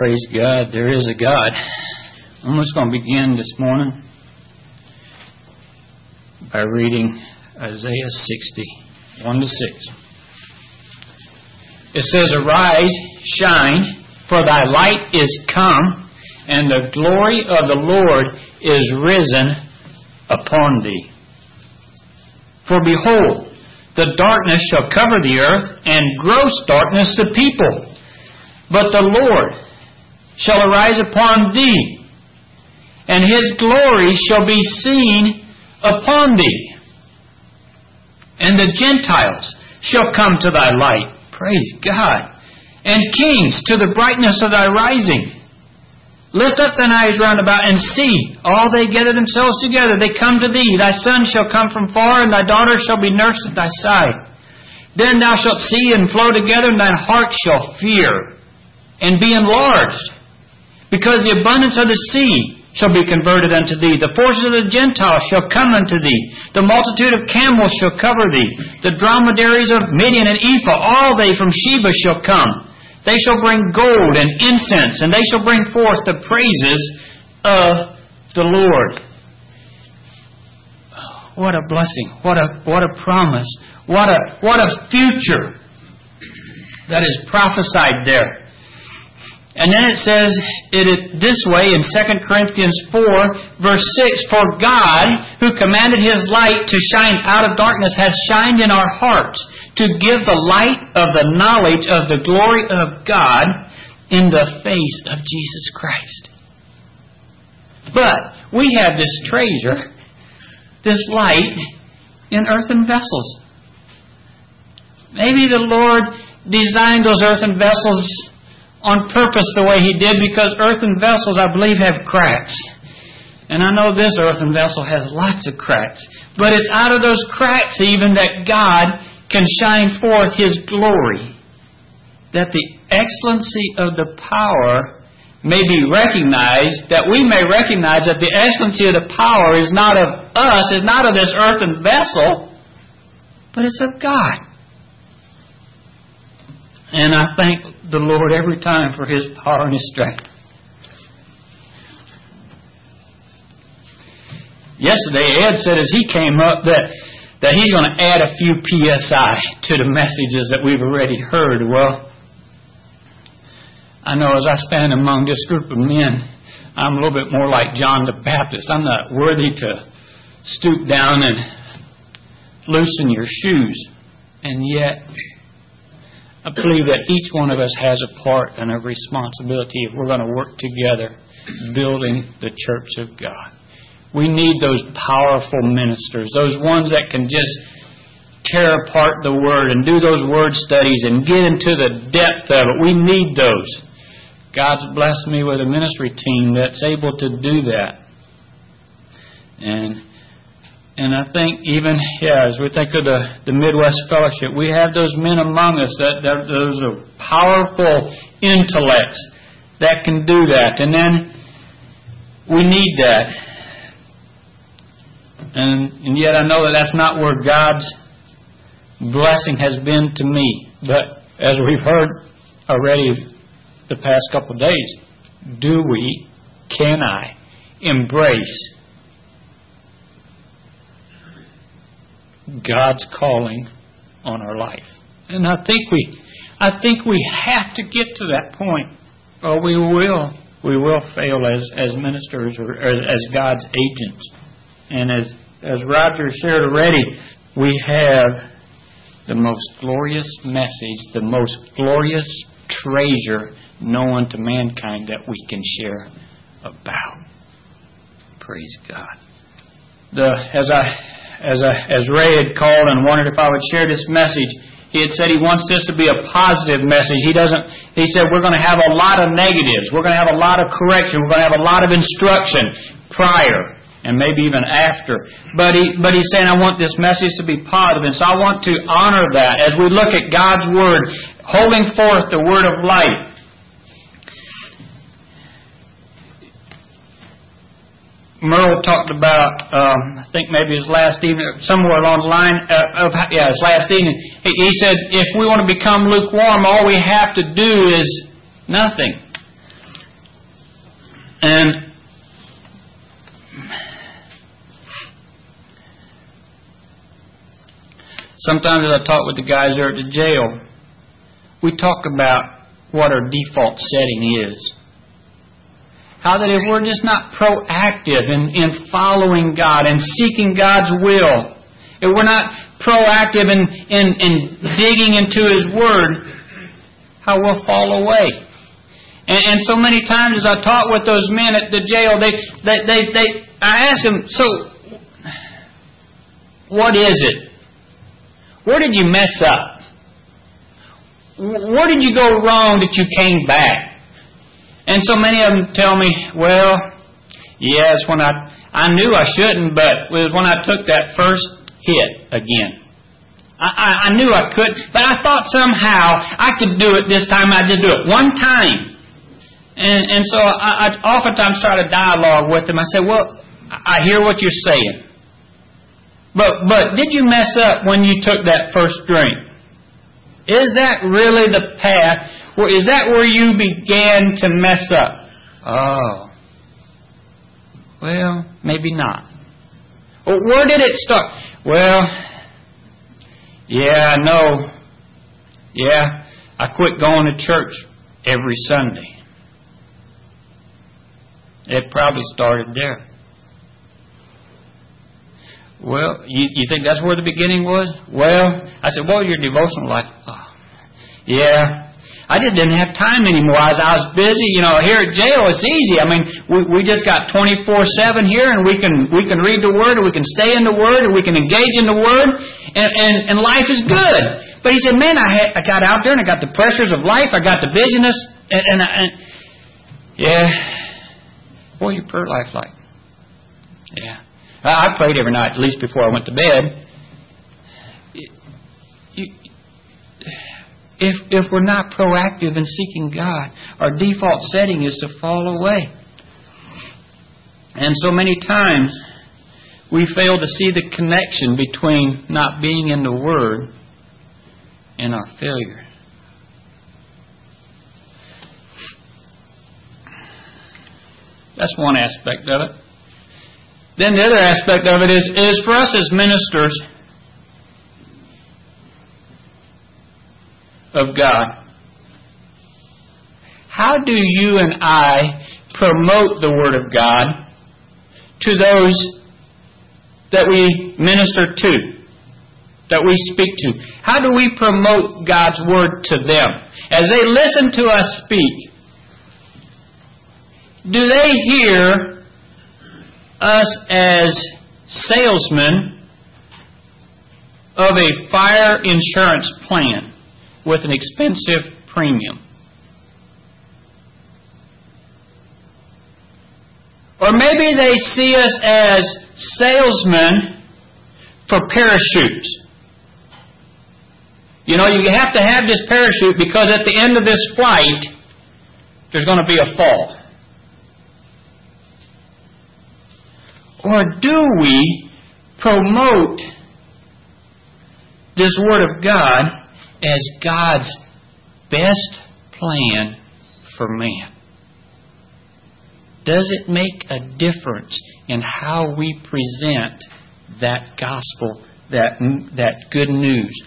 Praise God, there is a God. I'm just going to begin this morning by reading Isaiah 60, 1 to 6. It says, Arise, shine, for thy light is come, and the glory of the Lord is risen upon thee. For behold, the darkness shall cover the earth, and gross darkness the people. But the Lord shall arise upon thee, and his glory shall be seen upon thee. And the Gentiles shall come to thy light. Praise God. And kings to the brightness of thy rising. Lift up thine eyes round about and see. All they gather themselves together. They come to thee. Thy son shall come from far, and thy daughter shall be nursed at thy side. Then thou shalt see and flow together, and thine heart shall fear and be enlarged. Because the abundance of the sea shall be converted unto thee. The forces of the Gentiles shall come unto thee. The multitude of camels shall cover thee. The dromedaries of Midian and Ephah, all they from Sheba shall come. They shall bring gold and incense, and they shall bring forth the praises of the Lord. What a blessing. What a, what a promise. What a, what a future that is prophesied there. And then it says it this way in 2 Corinthians 4, verse 6 For God, who commanded his light to shine out of darkness, has shined in our hearts to give the light of the knowledge of the glory of God in the face of Jesus Christ. But we have this treasure, this light, in earthen vessels. Maybe the Lord designed those earthen vessels on purpose the way He did because earthen vessels, I believe, have cracks. And I know this earthen vessel has lots of cracks. But it's out of those cracks even that God can shine forth His glory, that the excellency of the power may be recognized, that we may recognize that the excellency of the power is not of us, is not of this earthen vessel, but it's of God. And I thank the Lord every time for His power and His strength. Yesterday, Ed said as he came up that that he's going to add a few PSI to the messages that we've already heard. Well, I know as I stand among this group of men, I'm a little bit more like John the Baptist. I'm not worthy to stoop down and loosen your shoes. And yet, I believe that each one of us has a part and a responsibility if we're going to work together building the church of God. We need those powerful ministers, those ones that can just tear apart the Word and do those Word studies and get into the depth of it. We need those. God's blessed me with a ministry team that's able to do that. And and I think even yeah, as we think of the, the Midwest Fellowship, we have those men among us that, that those are powerful intellects that can do that. And then we need that. And, and yet I know that that's not where God's blessing has been to me. But as we've heard already the past couple of days, do we, can I, embrace God's calling on our life? And I think we, I think we have to get to that point, or we will, we will fail as as ministers or as God's agents. And as, as Roger shared already, we have the most glorious message, the most glorious treasure known to mankind that we can share about. Praise God. The, as I, as I, as Ray had called and wondered if I would share this message, he had said he wants this to be a positive message. He doesn't, he said we're going to have a lot of negatives. We're going to have a lot of correction. We're going to have a lot of instruction prior and maybe even after. But he, but he's saying, I want this message to be positive, and so I want to honor that as we look at God's Word, holding forth the Word of light. Merle talked about, um, I think maybe his last evening, somewhere along the line uh, of, yeah, his last evening. He, he said, if we want to become lukewarm, all we have to do is nothing. And sometimes as I talk with the guys there at the jail, we talk about what our default setting is. How that if we're just not proactive in, in following God and seeking God's will, if we're not proactive in, in, in digging into His Word, how we'll fall away. And, and so many times as I talk with those men at the jail, they, they, they, they I ask them, so what is it? Where did you mess up? Where did you go wrong that you came back? And so many of them tell me, well, yes, when I I knew I shouldn't, but it was when I took that first hit again. I, I, I knew I could, but I thought somehow I could do it this time. I just do it one time. And and so I, I oftentimes start a dialogue with them. I say, well, I hear what you're saying, but but did you mess up when you took that first drink? Is that really the path well, is that where you began to mess up? Oh. Well, maybe not. Well, where did it start? Well, yeah, I know. Yeah, I quit going to church every Sunday. It probably started there. Well, you, you think that's where the beginning was? Well, I said, well, your devotional life. Oh, ah. yeah, I just didn't have time anymore. I was, I was busy. You know, here at jail, it's easy. I mean, we, we just got 24-7 here, and we can, we can read the Word, and we can stay in the Word, and we can engage in the Word, and, and, and life is good. But he said, man, I, had, I got out there, and I got the pressures of life. I got the busyness, and, and, and yeah. What your prayer life like? Yeah. I prayed every night, at least before I went to bed. If, if we're not proactive in seeking God, our default setting is to fall away. And so many times we fail to see the connection between not being in the Word and our failure. That's one aspect of it. Then the other aspect of it is, is for us as ministers, of God. How do you and I promote the Word of God to those that we minister to, that we speak to? How do we promote God's Word to them? As they listen to us speak, do they hear us as salesmen of a fire insurance plan? With an expensive premium. Or maybe they see us as salesmen for parachutes. You know, you have to have this parachute because at the end of this flight, there's going to be a fall. Or do we promote this Word of God as God's best plan for man? Does it make a difference in how we present that gospel, that, that good news?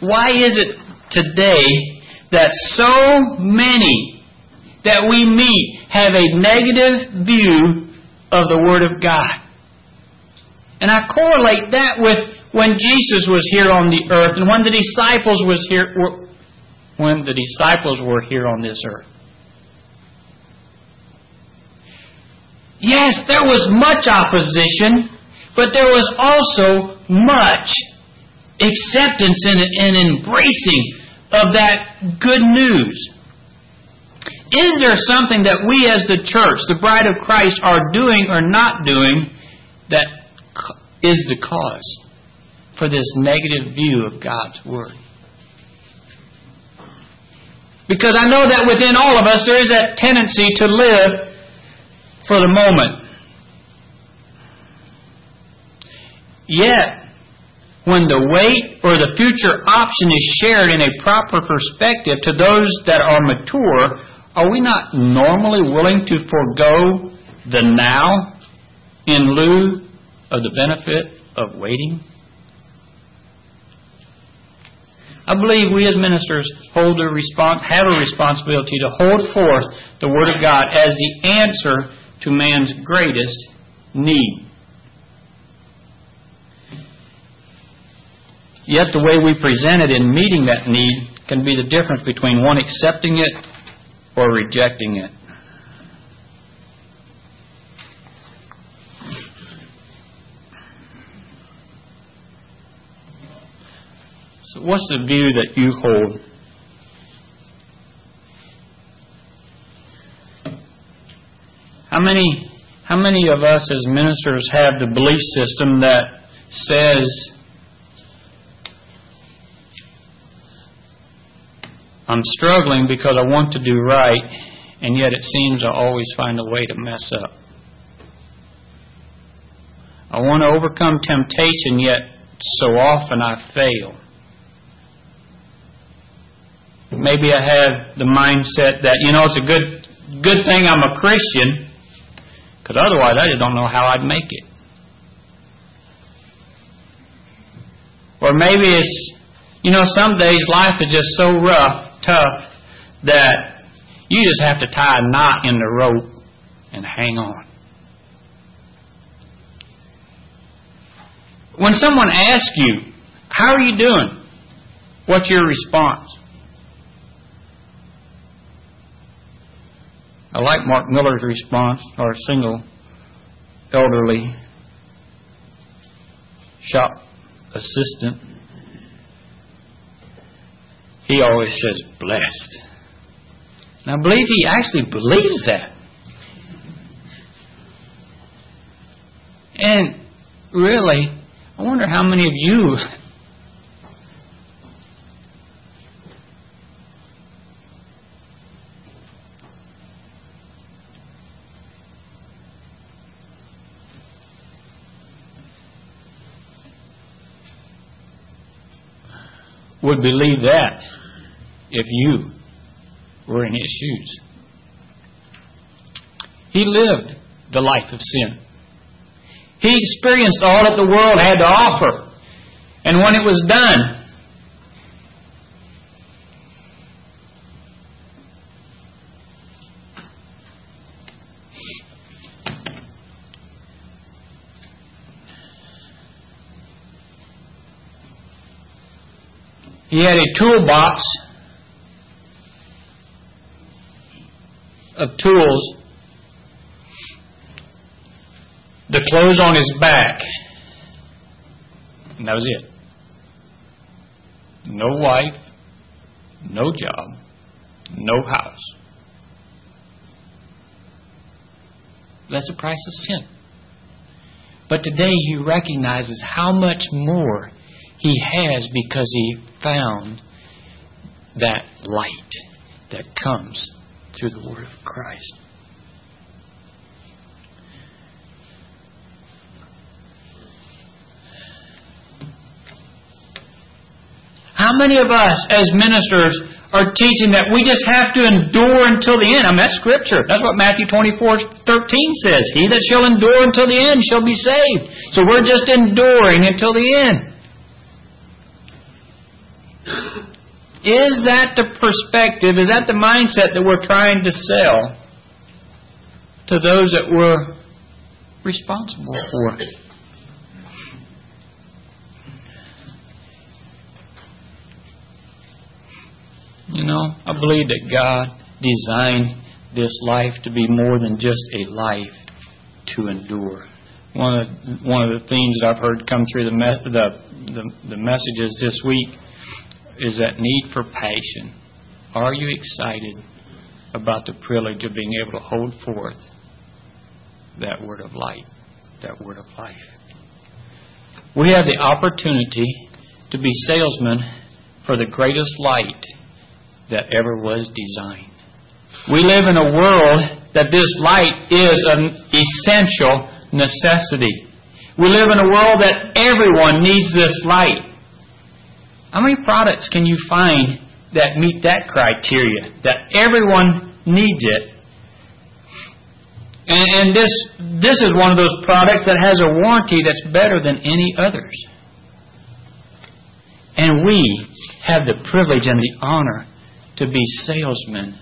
Why is it today that so many that we meet have a negative view of the Word of God? And I correlate that with when Jesus was here on the earth and when the disciples was here when the disciples were here on this earth. Yes, there was much opposition, but there was also much acceptance and, and embracing of that good news. Is there something that we as the church, the bride of Christ, are doing or not doing that is the cause? For this negative view of God's Word. Because I know that within all of us there is that tendency to live for the moment. Yet, when the wait or the future option is shared in a proper perspective to those that are mature, are we not normally willing to forego the now in lieu of the benefit of waiting? I believe we as ministers hold a respons- have a responsibility to hold forth the Word of God as the answer to man's greatest need. Yet the way we present it in meeting that need can be the difference between one accepting it or rejecting it. So, what's the view that you hold? How many, how many of us as ministers have the belief system that says, I'm struggling because I want to do right, and yet it seems I always find a way to mess up. I want to overcome temptation, yet so often I fail. Maybe I have the mindset that, you know, it's a good, good thing I'm a Christian, because otherwise I just don't know how I'd make it. Or maybe it's, you know, some days life is just so rough tough that you just have to tie a knot in the rope and hang on. When someone asks you, How are you doing? What's your response? I like Mark Miller's response, our single elderly shop assistant he always says blessed. And I believe he actually believes that. And really, I wonder how many of you would believe that if you were in his shoes. He lived the life of sin. He experienced all that the world had to offer. And when it was done, He had a toolbox of tools, the clothes on his back, and that was it. No wife, no job, no house. That's the price of sin. But today he recognizes how much more he has because he found that light that comes through the Word of Christ. How many of us as ministers are teaching that we just have to endure until the end? I mean, that's scripture. That's what Matthew 24, 13 says. He that shall endure until the end shall be saved. So we're just enduring until the end. Is that the perspective, is that the mindset that we're trying to sell to those that we're responsible for? You know, I believe that God designed this life to be more than just a life to endure. One of the, one of the themes that I've heard come through the, me- the, the, the messages this week is that need for passion. Are you excited about the privilege of being able to hold forth that word of light, that word of life? We have the opportunity to be salesmen for the greatest light that ever was designed. We live in a world that this light is an essential necessity. We live in a world that everyone needs this light. How many products can you find that meet that criteria? That everyone needs it. And, and this this is one of those products that has a warranty that's better than any others. And we have the privilege and the honor to be salesmen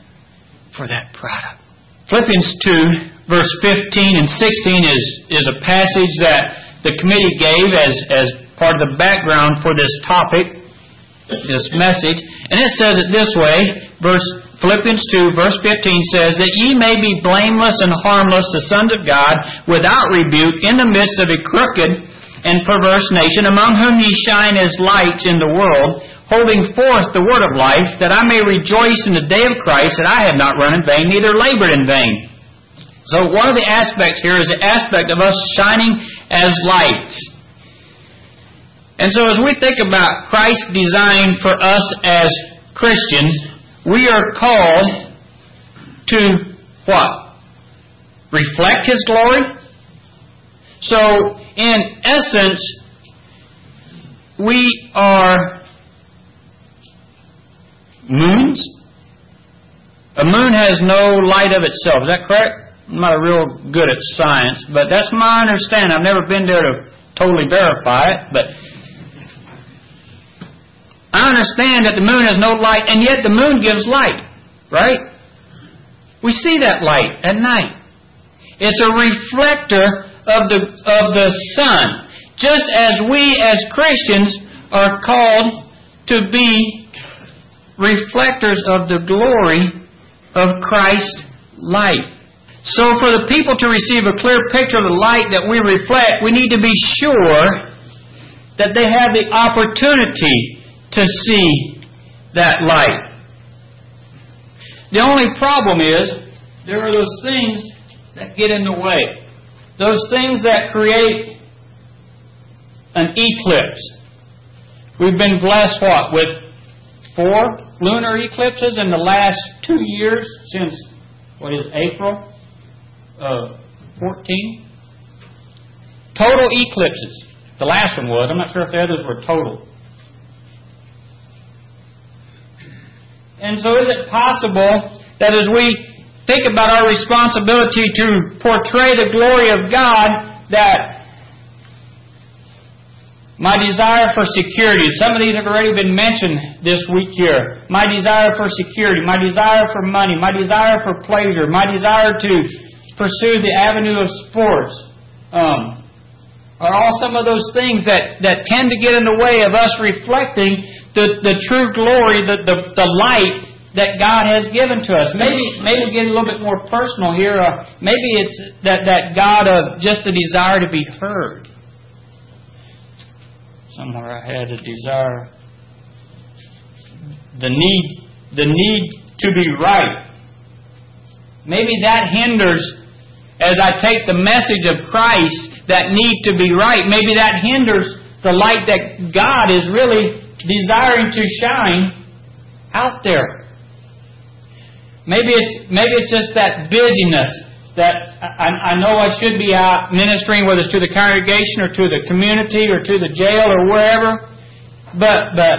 for that product. Philippians 2, verse 15 and 16 is, is a passage that the committee gave as, as part of the background for this topic, this message. And it says it this way, verse Philippians 2, verse 15 says, That ye may be blameless and harmless, the sons of God, without rebuke, in the midst of a crooked and perverse nation, among whom ye shine as lights in the world, holding forth the word of life, that I may rejoice in the day of Christ, that I have not run in vain, neither labored in vain. So one of the aspects here is the aspect of us shining as lights. And so as we think about Christ's design for us as Christians, we are called to what? Reflect His glory? So, in essence, we are moons. A moon has no light of itself. Is that correct? I'm not real good at science, but that's my understanding. I've never been there to totally verify it, but I understand that the moon has no light, and yet the moon gives light, right? We see that light at night. It's a reflector of the, of the sun. Just as we as Christians are called to be reflectors of the glory of Christ's light. So for the people to receive a clear picture of the light that we reflect, we need to be sure that they have the opportunity to see that light. The only problem is there are those things that get in the way. Those things that create an eclipse. We've been blessed what with four lunar eclipses in the last two years since what is April of 14? Total eclipses. The last one was. I'm not sure if the others were total. And so is it possible that as we think about our responsibility to portray the glory of God, that my desire for security, some of these have already been mentioned this week here. My desire for security, my desire for money, my desire for pleasure, my desire to pursue the avenue of sports, um, are all some of those things that, that tend to get in the way of us reflecting the, the true glory, the, the, the light that God has given to us. Maybe maybe get a little bit more personal here. Uh, maybe it's that, that God of just the desire to be heard. Somewhere I had a desire. The need the need to be right. Maybe that hinders as I take the message of Christ that need to be right. Maybe that hinders the light that God is really desiring to shine out there. Maybe it's maybe it's just that busyness that I, I know I should be out ministering, whether it's to the congregation or to the community or to the jail or wherever, but but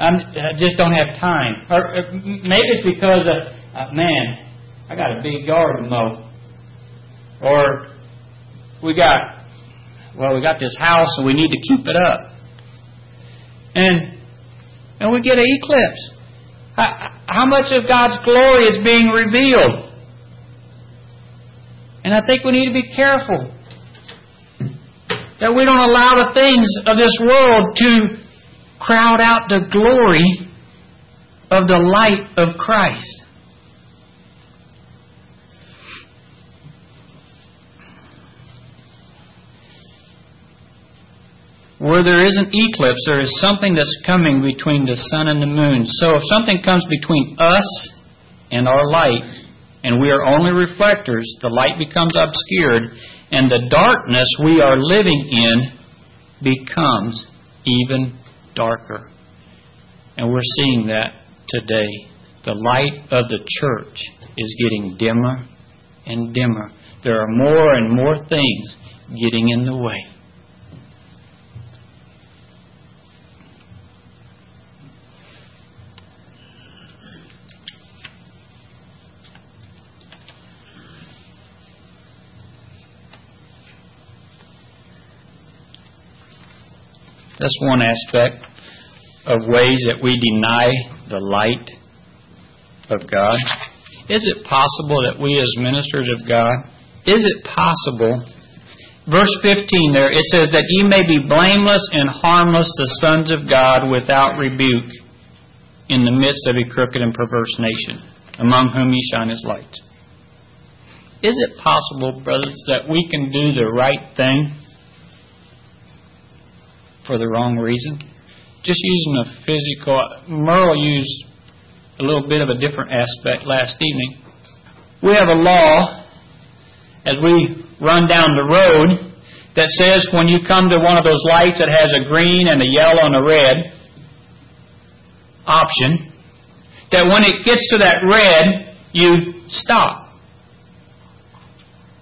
I'm, i just don't have time. Or maybe it's because of, uh, man, I got a big yard to mow, or we got well, we got this house and we need to keep it up and and we get an eclipse. How much of God's glory is being revealed? And I think we need to be careful that we don't allow the things of this world to crowd out the glory of the light of Christ. Where there is an eclipse, there is something that's coming between the sun and the moon. So if something comes between us and our light, and we are only reflectors, the light becomes obscured, and the darkness we are living in becomes even darker. And we're seeing that today. The light of the church is getting dimmer and dimmer. There are more and more things getting in the way. That's one aspect of ways that we deny the light of God. Is it possible that we as ministers of God, is it possible verse 15 there, it says that ye may be blameless and harmless, the sons of God, without rebuke, in the midst of a crooked and perverse nation, among whom ye shine as lights. Is it possible, brothers, that we can do the right thing for the wrong reason? Just using a physical, Merle used a little bit of a different aspect last evening. We have a law as we run down the road that says when you come to one of those lights that has a green and a yellow and a red option, that when it gets to that red, you stop.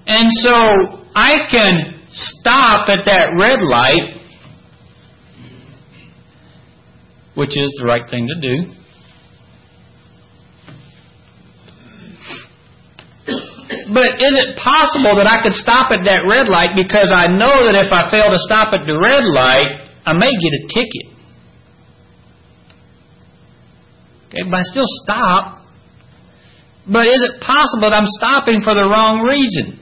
And so I can stop at that red light, which is the right thing to do. But is it possible that I could stop at that red light because I know that if I fail to stop at the red light, I may get a ticket? Okay, but I still stop. But is it possible that I'm stopping for the wrong reason?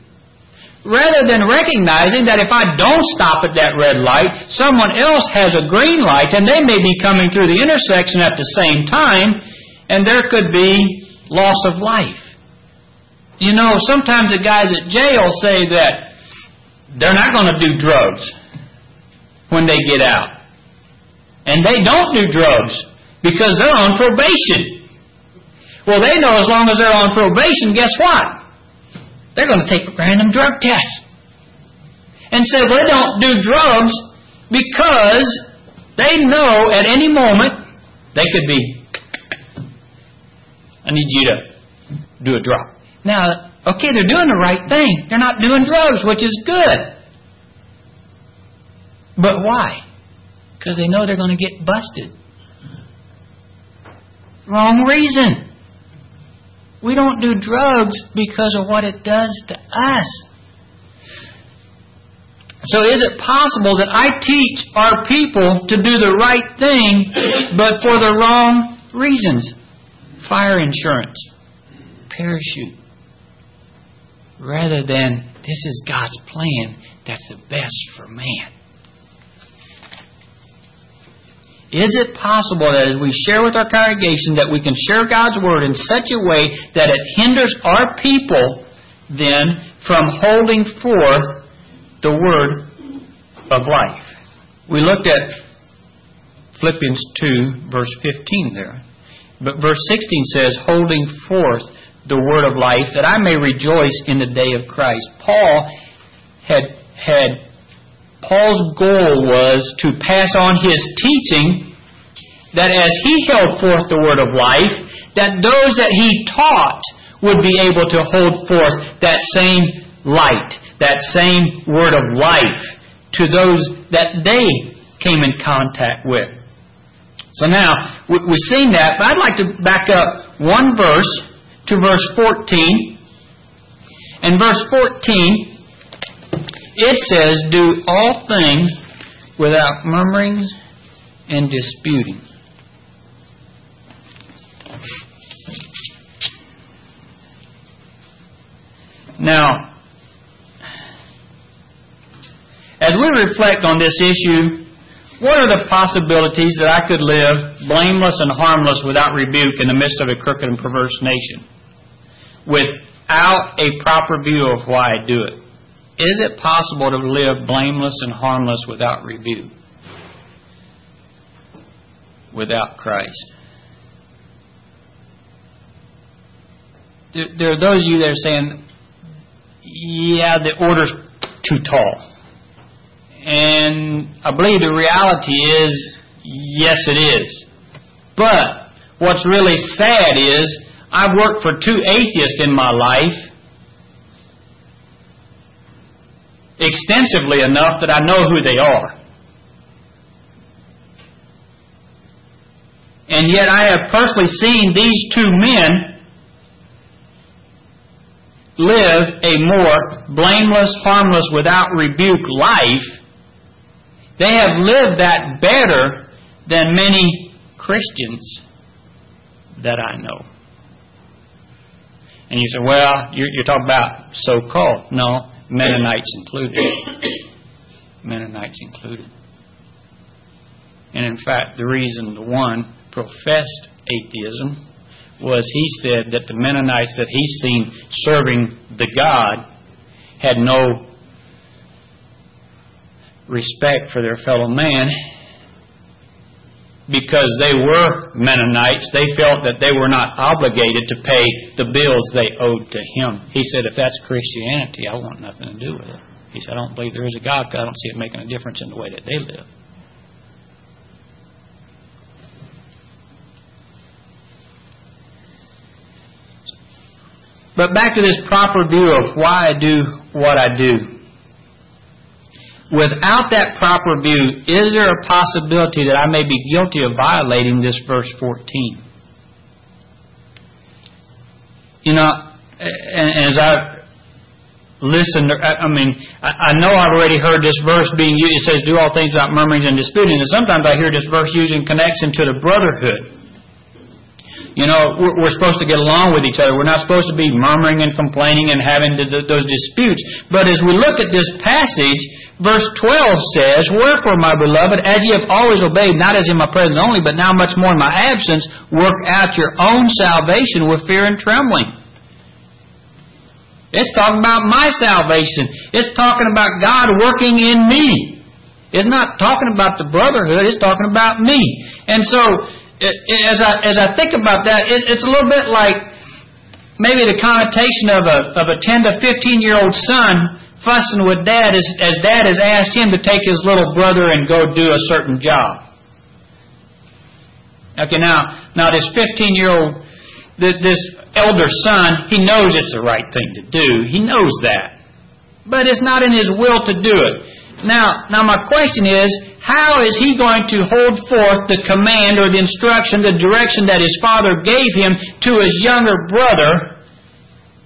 Rather than recognizing that if I don't stop at that red light, someone else has a green light and they may be coming through the intersection at the same time, and there could be loss of life. You know, sometimes the guys at jail say that they're not going to do drugs when they get out. And they don't do drugs because they're on probation. Well, they know as long as they're on probation, guess what? They're going to take random drug tests. And say well, they don't do drugs because they know at any moment they could be, I need you to do a drop. Now, okay, they're doing the right thing. They're not doing drugs, which is good. But why? Because they know they're going to get busted. Wrong reason. We don't do drugs because of what it does to us. So is it possible that I teach our people to do the right thing, but for the wrong reasons? Fire insurance, parachute, rather than this is God's plan that's the best for man. Is it possible that as we share with our congregation that we can share God's Word in such a way that it hinders our people then from holding forth the Word of life? We looked at Philippians 2, verse 15 there. But verse 16 says, holding forth the word of life, that I may rejoice in the day of Christ. Paul had had Paul's goal was to pass on his teaching that as he held forth the word of life, that those that he taught would be able to hold forth that same light, that same word of life to those that they came in contact with. So now, we've seen that, but I'd like to back up one verse to verse 14. And verse 14, it says, Do all things without murmurings and disputing. Now, as we reflect on this issue, what are the possibilities that I could live blameless and harmless without rebuke in the midst of a crooked and perverse nation? without a proper view of why I do it. Is it possible to live blameless and harmless without rebuke? Without Christ? There are those of you that are saying, yeah, the order's too tall. And I believe the reality is, yes, it is. But what's really sad is I've worked for two atheists in my life extensively enough that I know who they are. And yet I have personally seen these two men live a more blameless, harmless, without rebuke life They have lived that better than many Christians that I know. And you say, well, you're, you're talking about so called. No, Mennonites included. Mennonites included. And in fact, the reason the one professed atheism was he said that the Mennonites that he's seen serving the God had no respect for their fellow man because they were Mennonites, they felt that they were not obligated to pay the bills they owed to him. He said, if that's Christianity, I want nothing to do with it. He said, I don't believe there is a God because I don't see it making a difference in the way that they live. But back to this proper view of why I do what I do. Without that proper view, is there a possibility that I may be guilty of violating this verse 14? You know, as I listen, I mean, I know I've already heard this verse being used. It says, do all things without murmuring and disputing. And sometimes I hear this verse used in connection to the brotherhood. You know, we're supposed to get along with each other. We're not supposed to be murmuring and complaining and having those disputes. But as we look at this passage, verse 12 says, Wherefore, my beloved, as ye have always obeyed, not as in my presence only, but now much more in my absence, work out your own salvation with fear and trembling. It's talking about my salvation. It's talking about God working in me. It's not talking about the brotherhood. It's talking about me. And so, as I as I think about that, it, it's a little bit like maybe the connotation of a of a ten to fifteen year old son fussing with dad as as dad has asked him to take his little brother and go do a certain job. Okay, now now this fifteen year old this elder son, he knows it's the right thing to do. He knows that. But it's not in his will to do it. Now, now my question is, how is he going to hold forth the command or the instruction, the direction that his father gave him to his younger brother,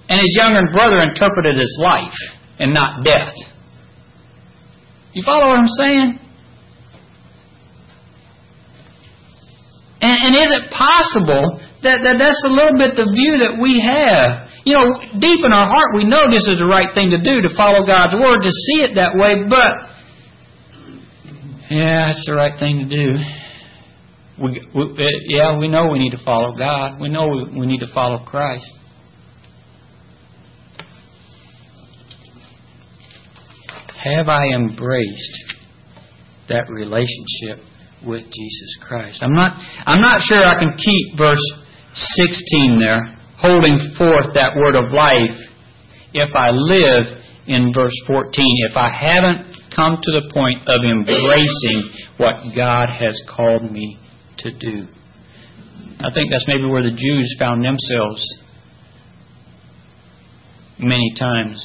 and his younger brother interpreted as life and not death? You follow what I'm saying? And, and is it possible that, that that's a little bit the view that we have? You know, deep in our heart, we know this is the right thing to do, to follow God's Word, to see it that way, but, yeah, it's the right thing to do. We, we, eh, yeah, we know we need to follow God. We know we, we need to follow Christ. Have I embraced that relationship with Jesus Christ? I'm not, I'm not sure I can keep verse 16 there holding forth that word of life if I live in verse 14, if I haven't come to the point of embracing what God has called me to do. I think that's maybe where the Jews found themselves many times.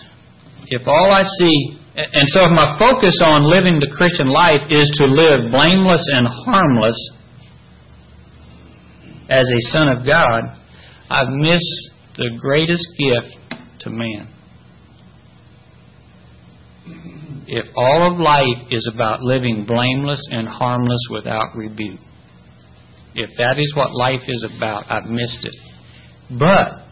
If all I see, and so if my focus on living the Christian life is to live blameless and harmless as a son of God, I've missed the greatest gift to man. If all of life is about living blameless and harmless without rebuke, if that is what life is about, I've missed it. But,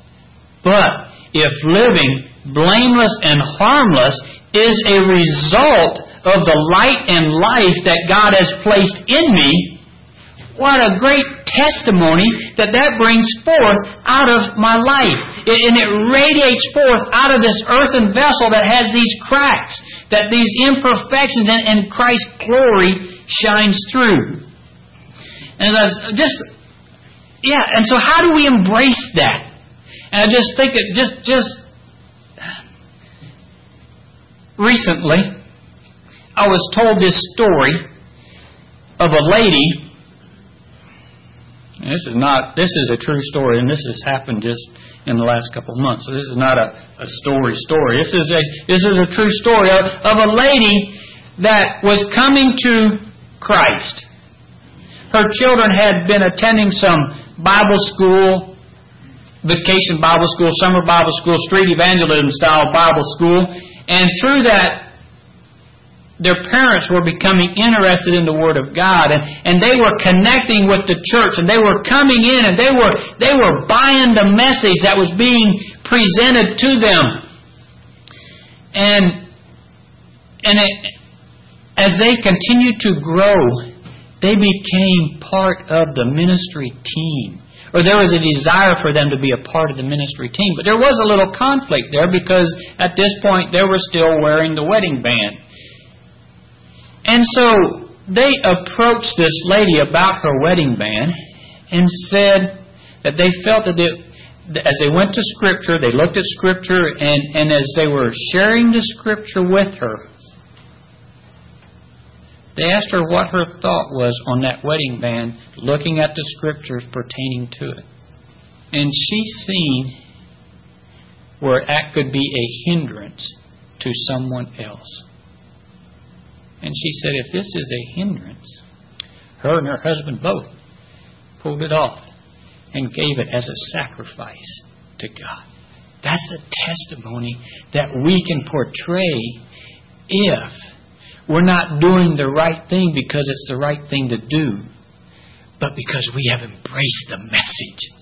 but, if living blameless and harmless is a result of the light and life that God has placed in me, what a great testimony that that brings forth out of my life. And it radiates forth out of this earthen vessel that has these cracks, that these imperfections and, Christ's glory shines through. And I just, yeah, and so how do we embrace that? And I just think it just, just recently, I was told this story of a lady and this is not this is a true story, and this has happened just in the last couple of months. So this is not a, a story story. This is a this is a true story of, of a lady that was coming to Christ. Her children had been attending some Bible school, vacation Bible school, summer Bible school, street evangelism style Bible school, and through that their parents were becoming interested in the Word of God and, and they were connecting with the church and they were coming in and they were, they were buying the message that was being presented to them. And, and it, as they continued to grow, they became part of the ministry team. Or there was a desire for them to be a part of the ministry team. But there was a little conflict there because at this point they were still wearing the wedding band. And so they approached this lady about her wedding band and said that they felt that they, as they went to Scripture, they looked at Scripture, and, and as they were sharing the Scripture with her, they asked her what her thought was on that wedding band, looking at the Scriptures pertaining to it. And she seen where that could be a hindrance to someone else. And she said, if this is a hindrance, her and her husband both pulled it off and gave it as a sacrifice to God. That's a testimony that we can portray if we're not doing the right thing because it's the right thing to do, but because we have embraced the message.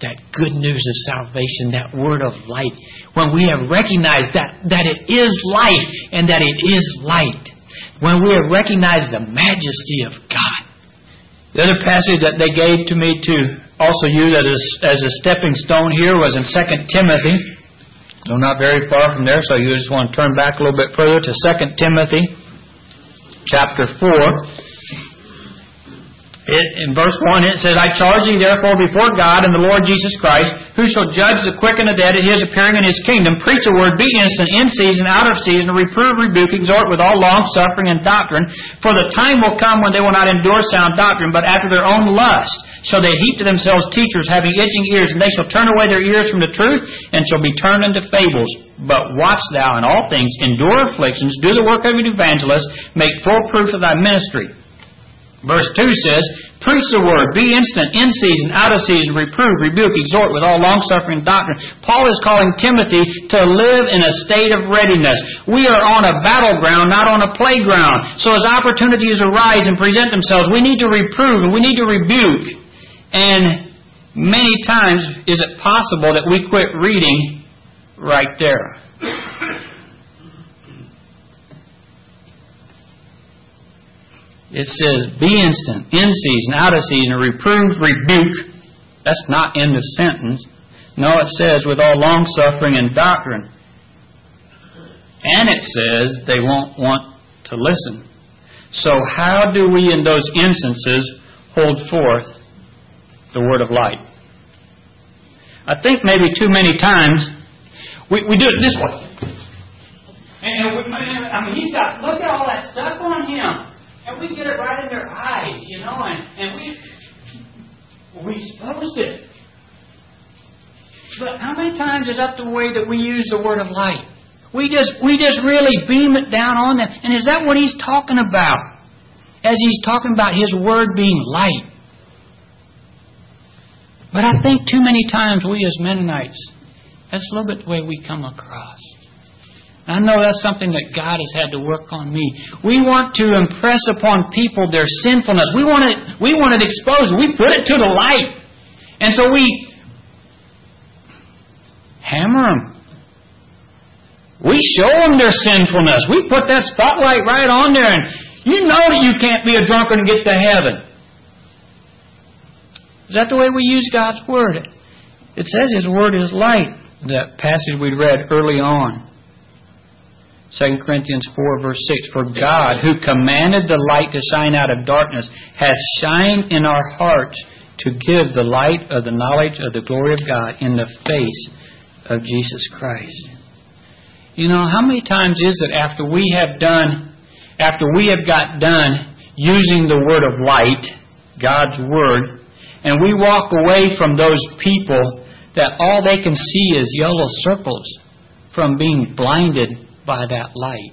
That good news of salvation, that word of light, when we have recognized that, that it is life and that it is light when we have recognized the majesty of God. The other passage that they gave to me to also use as a, as a stepping stone here was in 2 Timothy. So not very far from there, so you just want to turn back a little bit further to 2 Timothy chapter 4. It, in verse 1 it says, I charge thee therefore before God and the Lord Jesus Christ, who shall judge the quick and the dead at his appearing in his kingdom, preach the word, be instant, in season, out of season, reprove, rebuke, exhort with all long suffering and doctrine. For the time will come when they will not endure sound doctrine, but after their own lust shall they heap to themselves teachers having itching ears, and they shall turn away their ears from the truth, and shall be turned into fables. But watch thou in all things, endure afflictions, do the work of an evangelist, make full proof of thy ministry. Verse 2 says, Preach the word, be instant, in season, out of season, reprove, rebuke, exhort with all longsuffering doctrine. Paul is calling Timothy to live in a state of readiness. We are on a battleground, not on a playground. So as opportunities arise and present themselves, we need to reprove and we need to rebuke. And many times is it possible that we quit reading right there. It says, be instant, in season, out of season, reprove, rebuke. That's not in the sentence. No, it says, with all long suffering and doctrine. And it says they won't want to listen. So, how do we, in those instances, hold forth the word of light? I think maybe too many times we, we do it this way. And, I mean, he's got, look at all that stuff on him. And we get it right in their eyes, you know, and, and we we exposed it. But how many times is that the way that we use the word of light? We just we just really beam it down on them. And is that what he's talking about? As he's talking about his word being light. But I think too many times we as Mennonites, that's a little bit the way we come across. I know that's something that God has had to work on me. We want to impress upon people their sinfulness. We want it, we want it exposed. We put it to the light. And so we hammer them. We show them their sinfulness. We put that spotlight right on there, and you know that you can't be a drunkard and get to heaven. Is that the way we use God's Word? It says His Word is light, that passage we read early on. 2 Corinthians 4 verse 6, For God, who commanded the light to shine out of darkness, hath shined in our hearts to give the light of the knowledge of the glory of God in the face of Jesus Christ. You know, how many times is it after we have done, after we have got done using the word of light, God's word, and we walk away from those people that all they can see is yellow circles from being blinded by that light.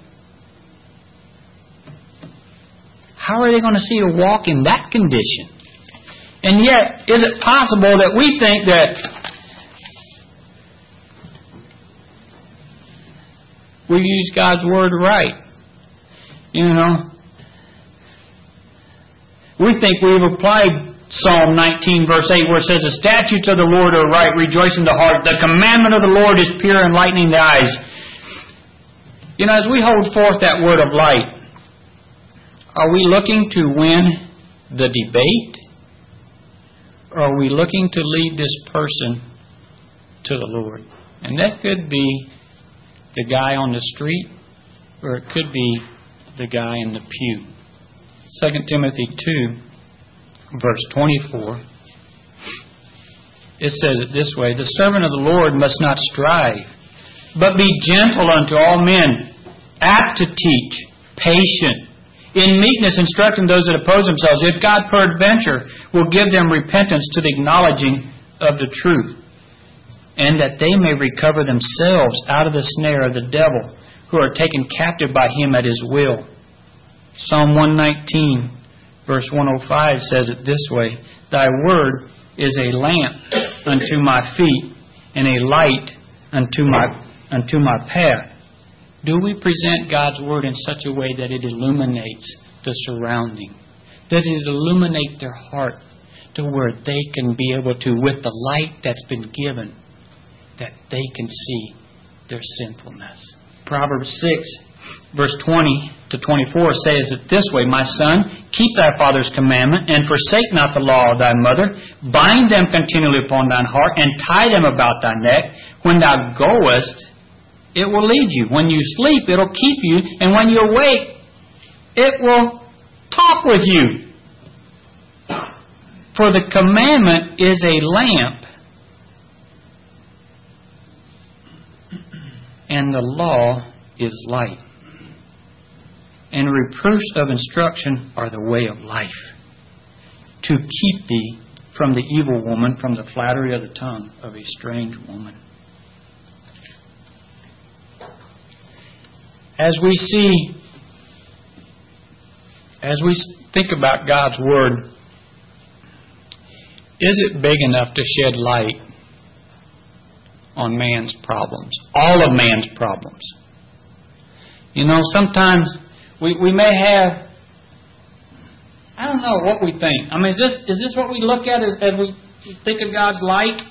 How are they going to see to walk in that condition? And yet, is it possible that we think that we use God's Word right? You know? We think we've applied Psalm 19, verse 8, where it says, The statutes of the Lord are right, rejoicing the heart. The commandment of the Lord is pure, enlightening the eyes. You know, as we hold forth that word of light, are we looking to win the debate? Or are we looking to lead this person to the Lord? And that could be the guy on the street, or it could be the guy in the pew. 2 Timothy 2, verse 24, it says it this way The servant of the Lord must not strive, but be gentle unto all men, apt to teach, patient, in meekness instructing those that oppose themselves, if God peradventure will give them repentance to the acknowledging of the truth, and that they may recover themselves out of the snare of the devil, who are taken captive by him at his will. Psalm 119, verse 105 says it this way Thy word is a lamp unto my feet, and a light unto my, unto my path. Do we present God's Word in such a way that it illuminates the surrounding? Does it illuminate their heart to where they can be able to, with the light that's been given, that they can see their sinfulness? Proverbs 6, verse 20 to 24 says it this way My son, keep thy father's commandment, and forsake not the law of thy mother. Bind them continually upon thine heart, and tie them about thy neck. When thou goest, it will lead you. When you sleep, it'll keep you. And when you awake, it will talk with you. For the commandment is a lamp, and the law is light. And reproofs of instruction are the way of life, to keep thee from the evil woman, from the flattery of the tongue of a strange woman. As we see, as we think about God's Word, is it big enough to shed light on man's problems? All of man's problems. You know, sometimes we, we may have, I don't know what we think. I mean, is this, is this what we look at as, as we think of God's light?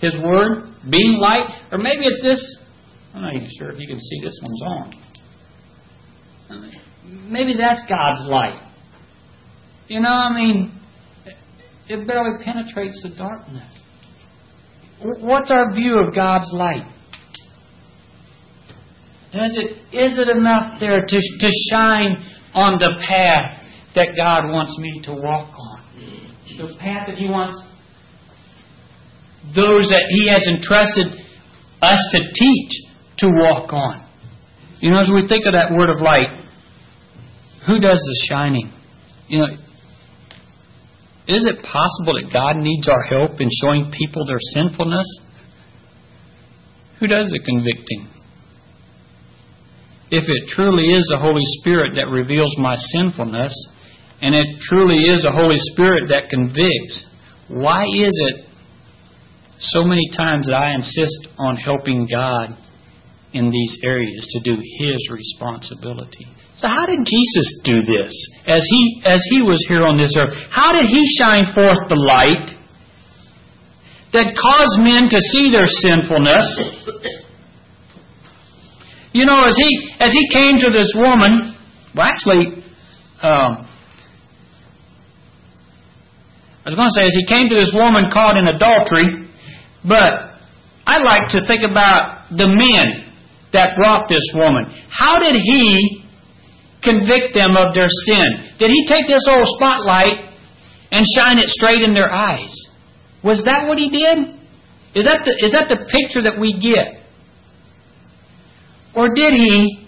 His Word being light? Or maybe it's this I'm not even sure if you can see this one's on. Maybe that's God's light. You know, I mean, it barely penetrates the darkness. What's our view of God's light? Does it is it enough there to, to shine on the path that God wants me to walk on? The path that He wants those that He has entrusted us to teach to walk on. You know, as we think of that word of light, who does the shining? You know, is it possible that God needs our help in showing people their sinfulness? Who does the convicting? If it truly is the Holy Spirit that reveals my sinfulness, and it truly is the Holy Spirit that convicts, why is it so many times that I insist on helping God in these areas to do his responsibility. So how did Jesus do this as he as he was here on this earth? How did he shine forth the light that caused men to see their sinfulness? You know, as he as he came to this woman, well, actually, um, I was going to say as he came to this woman caught in adultery, but I like to think about the men that brought this woman. How did he convict them of their sin? Did he take this old spotlight and shine it straight in their eyes? Was that what he did? Is that the, is that the picture that we get? Or did he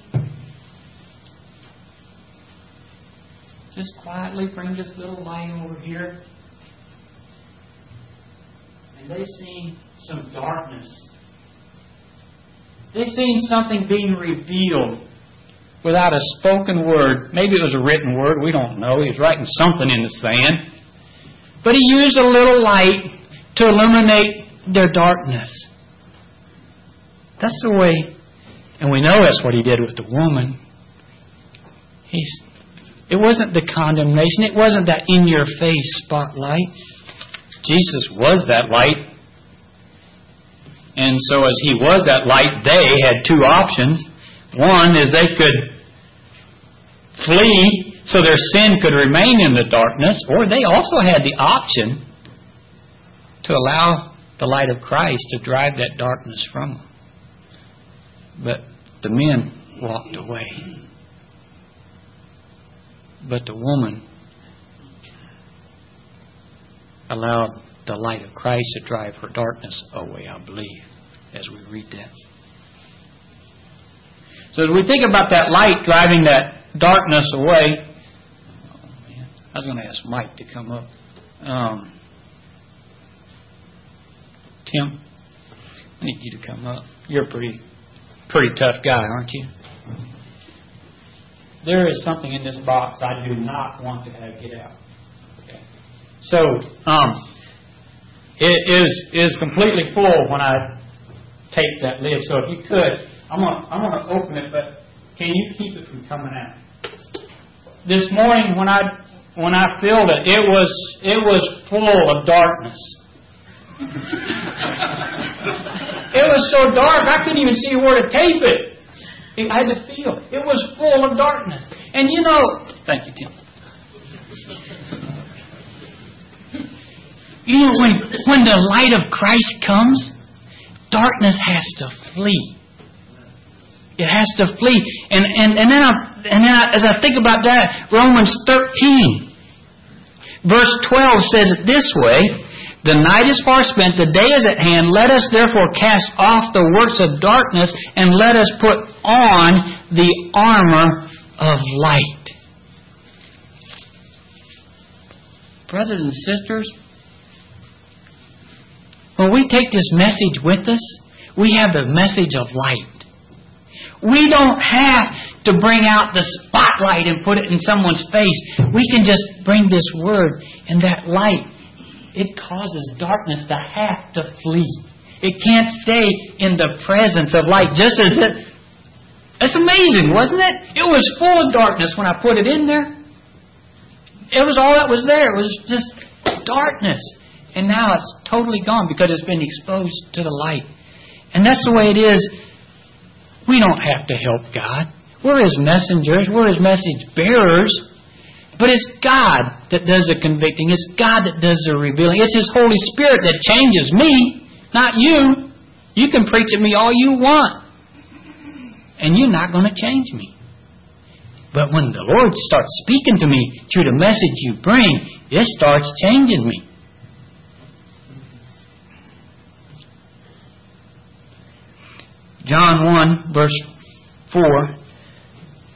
just quietly bring this little light over here? And they see some darkness they seen something being revealed without a spoken word. Maybe it was a written word. We don't know. He was writing something in the sand. But he used a little light to illuminate their darkness. That's the way, and we know that's what he did with the woman. He's, it wasn't the condemnation. It wasn't that in your face spotlight. Jesus was that light. And so, as he was that light, they had two options. One is they could flee so their sin could remain in the darkness, or they also had the option to allow the light of Christ to drive that darkness from them. But the men walked away. But the woman allowed the light of Christ to drive her darkness away, I believe, as we read that. So as we think about that light driving that darkness away, oh I was going to ask Mike to come up. Um, Tim, I need you to come up. You're a pretty, pretty tough guy, aren't you? There is something in this box I do not want to have get out. Okay. So, um, it is is completely full when I take that lid. So if you could, I'm gonna I'm gonna open it, but can you keep it from coming out? This morning when I when I filled it, it was it was full of darkness. it was so dark I couldn't even see where to tape it. I had to feel. It was full of darkness. And you know, thank you, Tim. You know, when, when the light of Christ comes, darkness has to flee. It has to flee. And, and, and then, I, and then I, as I think about that, Romans 13, verse 12 says it this way the night is far spent, the day is at hand. Let us therefore cast off the works of darkness and let us put on the armor of light. Brothers and sisters, when we take this message with us, we have the message of light. We don't have to bring out the spotlight and put it in someone's face. We can just bring this word and that light it causes darkness to have to flee. It can't stay in the presence of light, just as it. It's amazing, wasn't it? It was full of darkness when I put it in there. It was all that was there. It was just darkness. And now it's totally gone because it's been exposed to the light. And that's the way it is. We don't have to help God. We're His messengers, we're His message bearers. But it's God that does the convicting. It's God that does the revealing. It's His Holy Spirit that changes me, not you. You can preach at me all you want, and you're not going to change me. But when the Lord starts speaking to me through the message you bring, it starts changing me. John 1, verse 4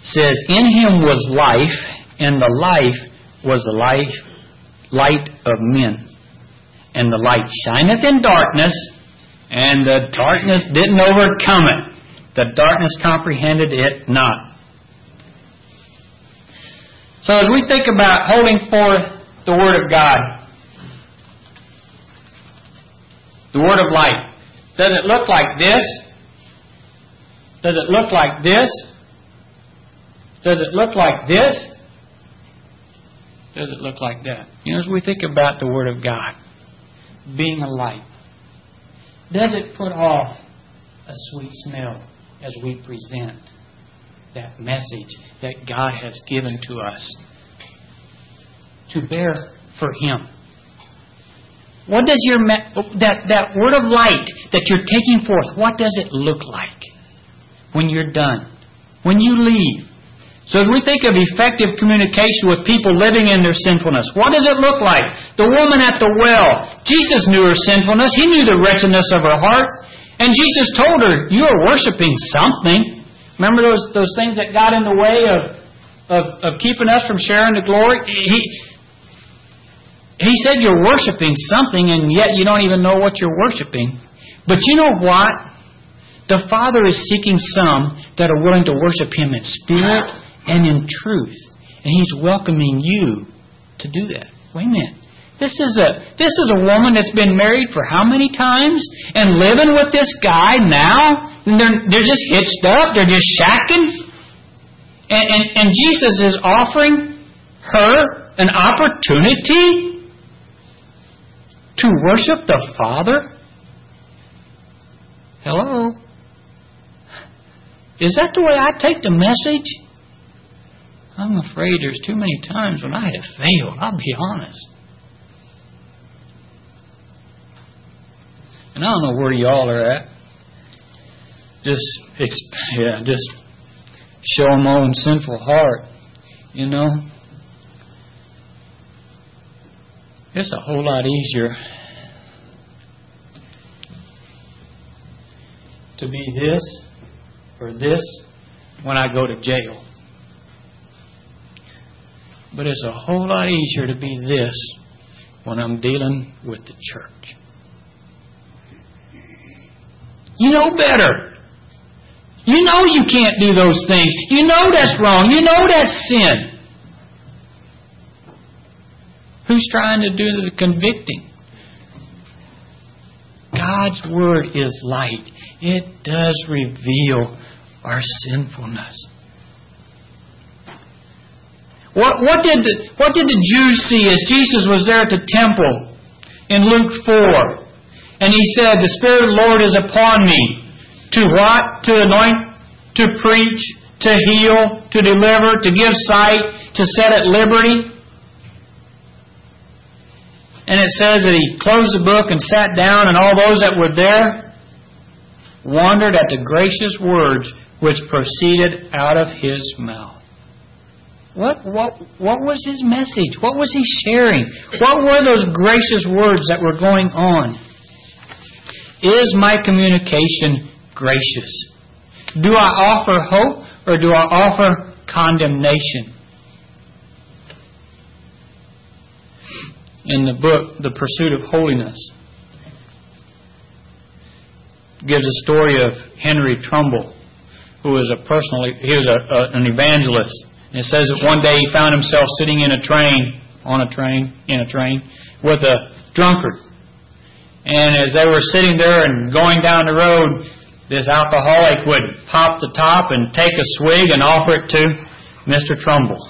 says, In him was life, and the life was the life, light of men. And the light shineth in darkness, and the darkness didn't overcome it. The darkness comprehended it not. So as we think about holding forth the Word of God, the Word of light, does it look like this? Does it look like this? Does it look like this? does it look like that? You know, as we think about the Word of God being a light, does it put off a sweet smell as we present that message that God has given to us to bear for Him? What does your that that word of light that you're taking forth? What does it look like when you're done? When you leave? So as we think of effective communication with people living in their sinfulness, what does it look like? The woman at the well, Jesus knew her sinfulness. He knew the wretchedness of her heart. And Jesus told her, you are worshiping something. Remember those, those things that got in the way of, of, of keeping us from sharing the glory? He, he said you're worshiping something and yet you don't even know what you're worshiping. But you know what? The Father is seeking some that are willing to worship Him in spirit and in truth. And He's welcoming you to do that. Wait a minute. This is a this is a woman that's been married for how many times and living with this guy now? And they're they're just hitched up. They're just shacking. And, and, and Jesus is offering her an opportunity to worship the Father? Hello? Is that the way I take the message? I'm afraid there's too many times when I have failed. I'll be honest. And I don't know where y'all are at. Just, yeah, just show my own sinful heart. You know, it's a whole lot easier to be this or this when I go to jail. But it's a whole lot easier to be this when I'm dealing with the church. You know better. You know you can't do those things. You know that's wrong. You know that's sin. Who's trying to do the convicting? God's Word is light. It does reveal our sinfulness. What, what, did the, what did the Jews see as Jesus was there at the temple in Luke 4? And he said, The Spirit of the Lord is upon me. To what? To anoint, to preach, to heal, to deliver, to give sight, to set at liberty. And it says that he closed the book and sat down, and all those that were there wondered at the gracious words which proceeded out of his mouth. What, what, what was his message? What was he sharing? What were those gracious words that were going on? Is my communication gracious? Do I offer hope or do I offer condemnation? In the book, The Pursuit of Holiness, gives a story of Henry Trumbull, who was a personal, he was a, a, an evangelist. And it says that one day he found himself sitting in a train, on a train, in a train, with a drunkard. And as they were sitting there and going down the road, this alcoholic would pop the top and take a swig and offer it to Mr. Trumbull.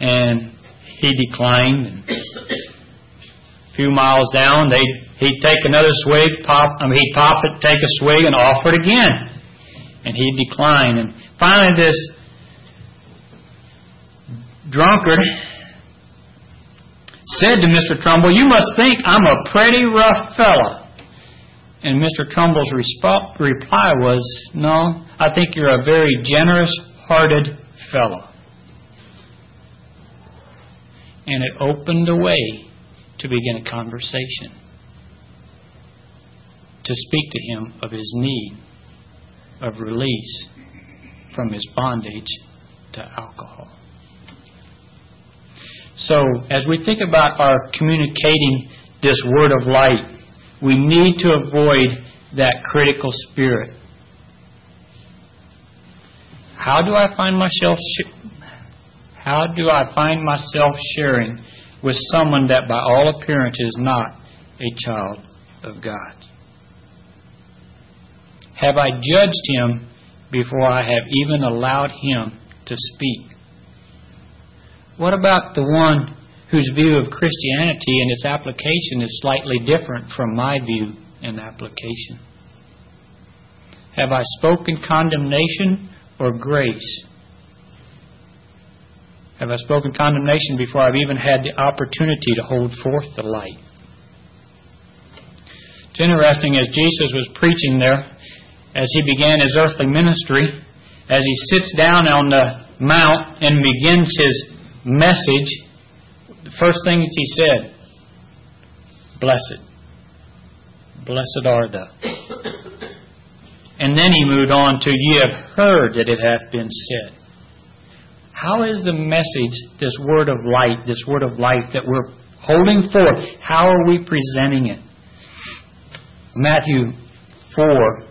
And he declined. And a few miles down, they he'd take another swig, pop, I mean, he'd pop it, take a swig, and offer it again. And he'd decline. And finally, this drunkard said to Mr. Trumbull, You must think I'm a pretty rough fellow. And Mr. Trumbull's resp- reply was, No, I think you're a very generous hearted fellow. And it opened a way to begin a conversation, to speak to him of his need of release from his bondage to alcohol. So, as we think about our communicating this word of light, we need to avoid that critical spirit. How do I find myself sh- how do I find myself sharing with someone that by all appearance is not a child of God? Have I judged him before I have even allowed him to speak? What about the one whose view of Christianity and its application is slightly different from my view and application? Have I spoken condemnation or grace? Have I spoken condemnation before I've even had the opportunity to hold forth the light? It's interesting as Jesus was preaching there, as he began his earthly ministry, as he sits down on the mount and begins his message, the first thing he said, Blessed. Blessed are the. And then he moved on to, Ye have heard that it hath been said. How is the message, this word of light, this word of life that we're holding forth, how are we presenting it? Matthew 4,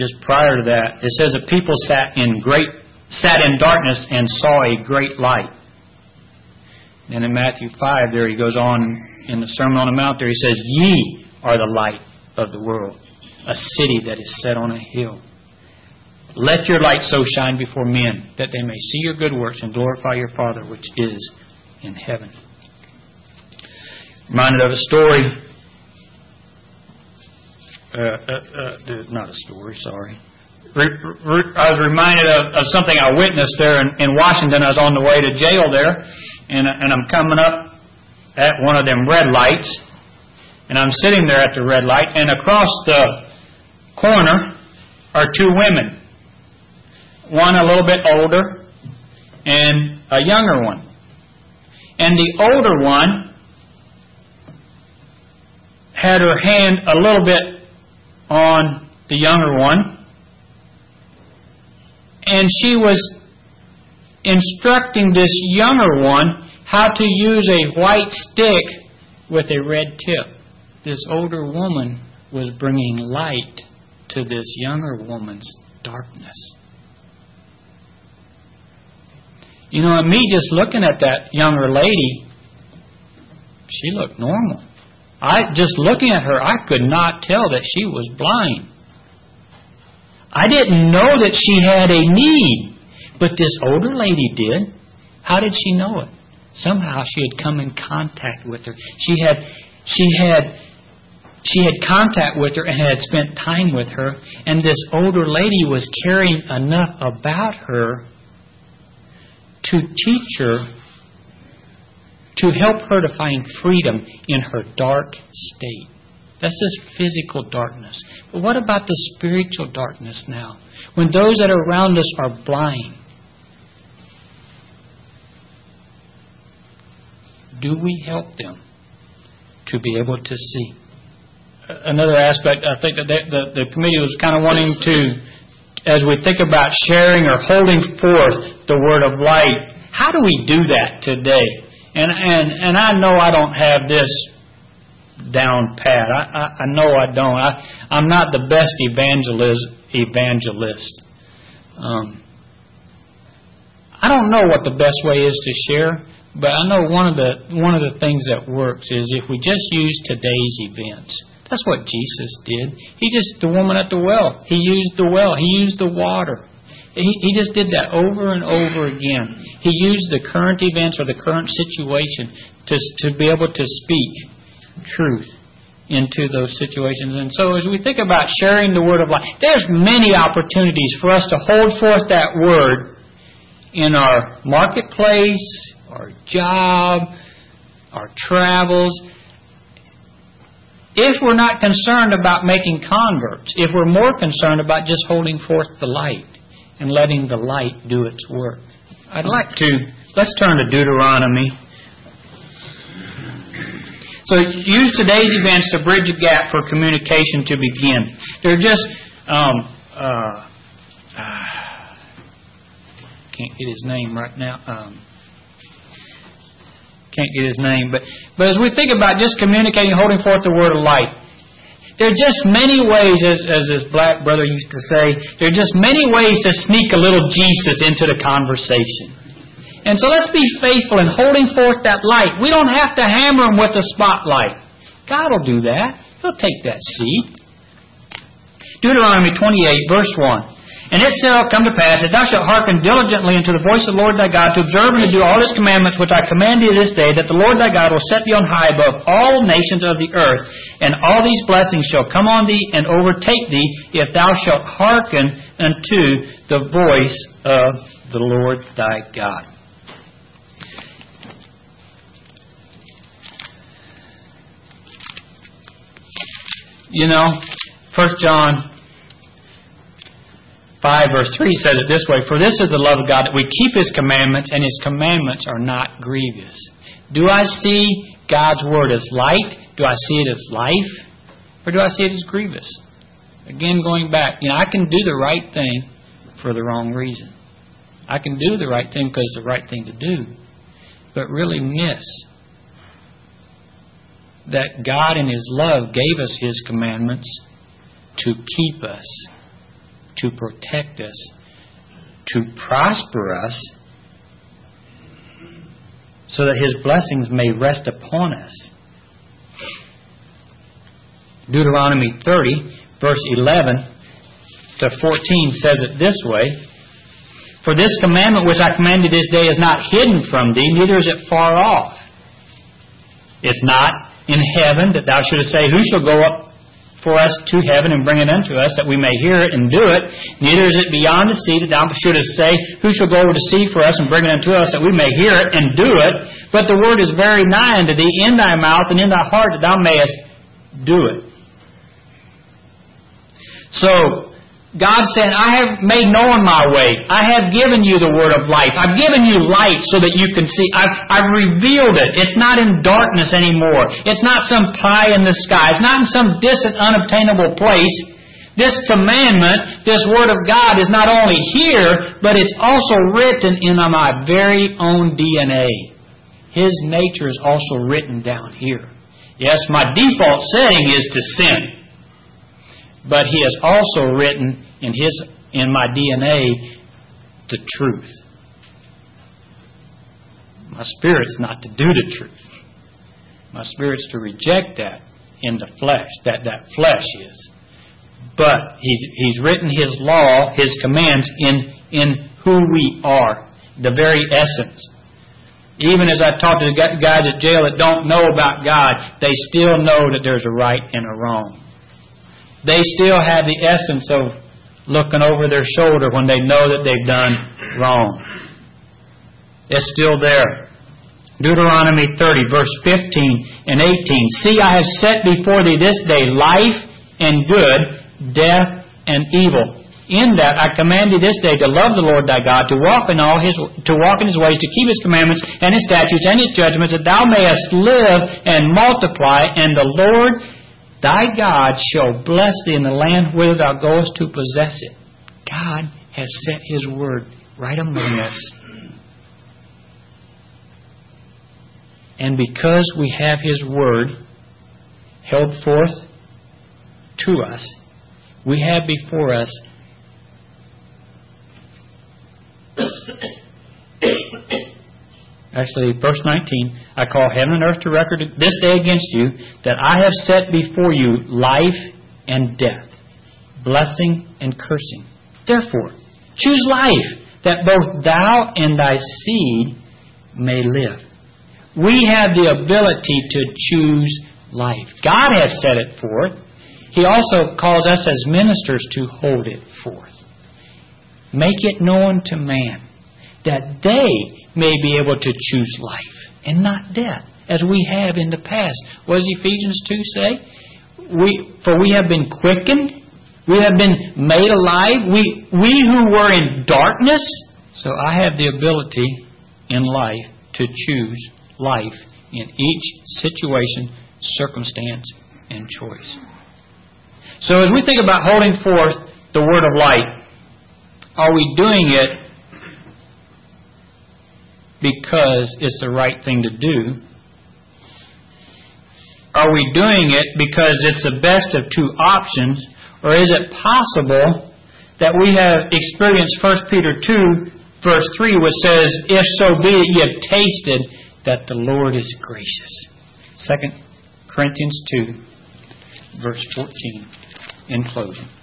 just prior to that, it says the people sat in great sat in darkness and saw a great light. And in Matthew 5, there he goes on in the Sermon on the Mount, there he says, Ye are the light of the world, a city that is set on a hill. Let your light so shine before men that they may see your good works and glorify your Father which is in heaven. Reminded of a story. Uh, uh, uh, not a story, sorry. I was reminded of, of something I witnessed there in, in Washington. I was on the way to jail there, and, and I'm coming up at one of them red lights, and I'm sitting there at the red light, and across the corner are two women one a little bit older and a younger one. And the older one had her hand a little bit on the younger one, and she was instructing this younger one how to use a white stick with a red tip. This older woman was bringing light to this younger woman's darkness. You know, and me just looking at that younger lady, she looked normal. I just looking at her, I could not tell that she was blind. I didn't know that she had a need, but this older lady did. How did she know it? Somehow she had come in contact with her. She had she had she had contact with her and had spent time with her, and this older lady was caring enough about her to teach her, to help her to find freedom in her dark state. That's this physical darkness. But what about the spiritual darkness now? When those that are around us are blind, do we help them to be able to see? Another aspect, I think that the, the committee was kind of wanting to as we think about sharing or holding forth the word of light, how do we do that today? And and and I know I don't have this down pat. I I, I know I don't. I I'm not the best evangelist evangelist. Um, I don't know what the best way is to share, but I know one of the one of the things that works is if we just use today's events that's what Jesus did. He just, the woman at the well, he used the well, he used the water. He, he just did that over and over again. He used the current events or the current situation to, to be able to speak truth into those situations. And so as we think about sharing the word of life, there's many opportunities for us to hold forth that word in our marketplace, our job, our travels if we're not concerned about making converts, if we're more concerned about just holding forth the light and letting the light do its work. I'd like to, let's turn to Deuteronomy. So use today's events to bridge a gap for communication to begin. They're just, um, uh, uh, can't get his name right now. Um, can't get his name, but but as we think about just communicating, holding forth the word of light, there are just many ways, as, as his black brother used to say, there are just many ways to sneak a little Jesus into the conversation. And so let's be faithful in holding forth that light. We don't have to hammer him with the spotlight. God will do that. He'll take that seat. Deuteronomy 28, verse 1. And it shall come to pass that thou shalt hearken diligently unto the voice of the Lord thy God to observe and to do all his commandments which I command thee this day, that the Lord thy God will set thee on high above all nations of the earth, and all these blessings shall come on thee and overtake thee, if thou shalt hearken unto the voice of the Lord thy God. You know, First John 5 verse 3 says it this way, For this is the love of God, that we keep His commandments, and His commandments are not grievous. Do I see God's Word as light? Do I see it as life? Or do I see it as grievous? Again, going back, you know, I can do the right thing for the wrong reason. I can do the right thing because it's the right thing to do, but really miss that God in His love gave us His commandments to keep us to protect us, to prosper us, so that His blessings may rest upon us. Deuteronomy 30, verse 11 to 14 says it this way For this commandment which I command you this day is not hidden from thee, neither is it far off. It's not in heaven that thou shouldest say, Who shall go up for us to heaven and bring it unto us, that we may hear it and do it. Neither is it beyond the sea that thou shouldest say, Who shall go over to sea for us and bring it unto us, that we may hear it and do it? But the word is very nigh unto thee, in thy mouth and in thy heart, that thou mayest do it. So, God said, I have made known my way. I have given you the word of life. I've given you light so that you can see. I've, I've revealed it. It's not in darkness anymore. It's not some pie in the sky. It's not in some distant, unobtainable place. This commandment, this word of God is not only here, but it's also written in my very own DNA. His nature is also written down here. Yes, my default setting is to sin but He has also written in His in my DNA the truth. My spirit's not to do the truth. My spirit's to reject that in the flesh, that that flesh is. But He's He's written His law, His commands in in who we are, the very essence. Even as I talk to the guys at jail that don't know about God, they still know that there's a right and a wrong they still have the essence of looking over their shoulder when they know that they've done wrong. It's still there. Deuteronomy 30, verse 15 and 18. See, I have set before thee this day life and good, death and evil. In that I command thee this day to love the Lord thy God, to walk in all his to walk in his ways, to keep his commandments and his statutes and his judgments, that thou mayest live and multiply, and the Lord Thy God shall bless thee in the land whither thou goest to possess it. God has set His word right among us. And because we have His word held forth to us, we have before us Actually, verse 19, I call heaven and earth to record this day against you that I have set before you life and death, blessing and cursing. Therefore, choose life, that both thou and thy seed may live. We have the ability to choose life. God has set it forth. He also calls us as ministers to hold it forth. Make it known to man that they may be able to choose life and not death, as we have in the past. What does Ephesians 2 say? We, for we have been quickened, we have been made alive, we, we who were in darkness. So I have the ability in life to choose life in each situation, circumstance, and choice. So as we think about holding forth the word of light, are we doing it because it's the right thing to do? Are we doing it because it's the best of two options? Or is it possible that we have experienced 1 Peter 2, verse 3, which says, If so be that ye have tasted that the Lord is gracious? 2 Corinthians 2, verse 14, in closing.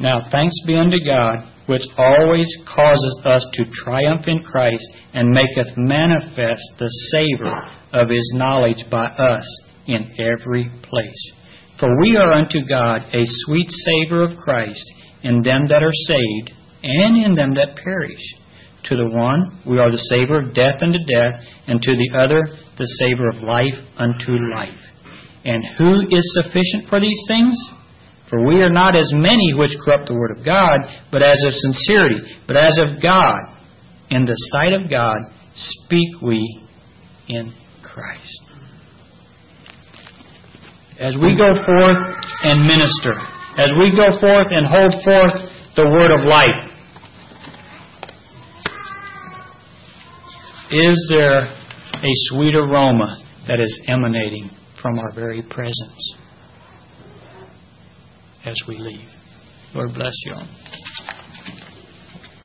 Now thanks be unto God, which always causes us to triumph in Christ, and maketh manifest the savour of his knowledge by us in every place. For we are unto God a sweet savour of Christ in them that are saved, and in them that perish. To the one we are the savour of death unto death, and to the other the savour of life unto life. And who is sufficient for these things? For we are not as many which corrupt the word of God, but as of sincerity, but as of God. In the sight of God speak we in Christ. As we go forth and minister, as we go forth and hold forth the word of life, is there a sweet aroma that is emanating from our very presence? As we leave. Lord bless you all.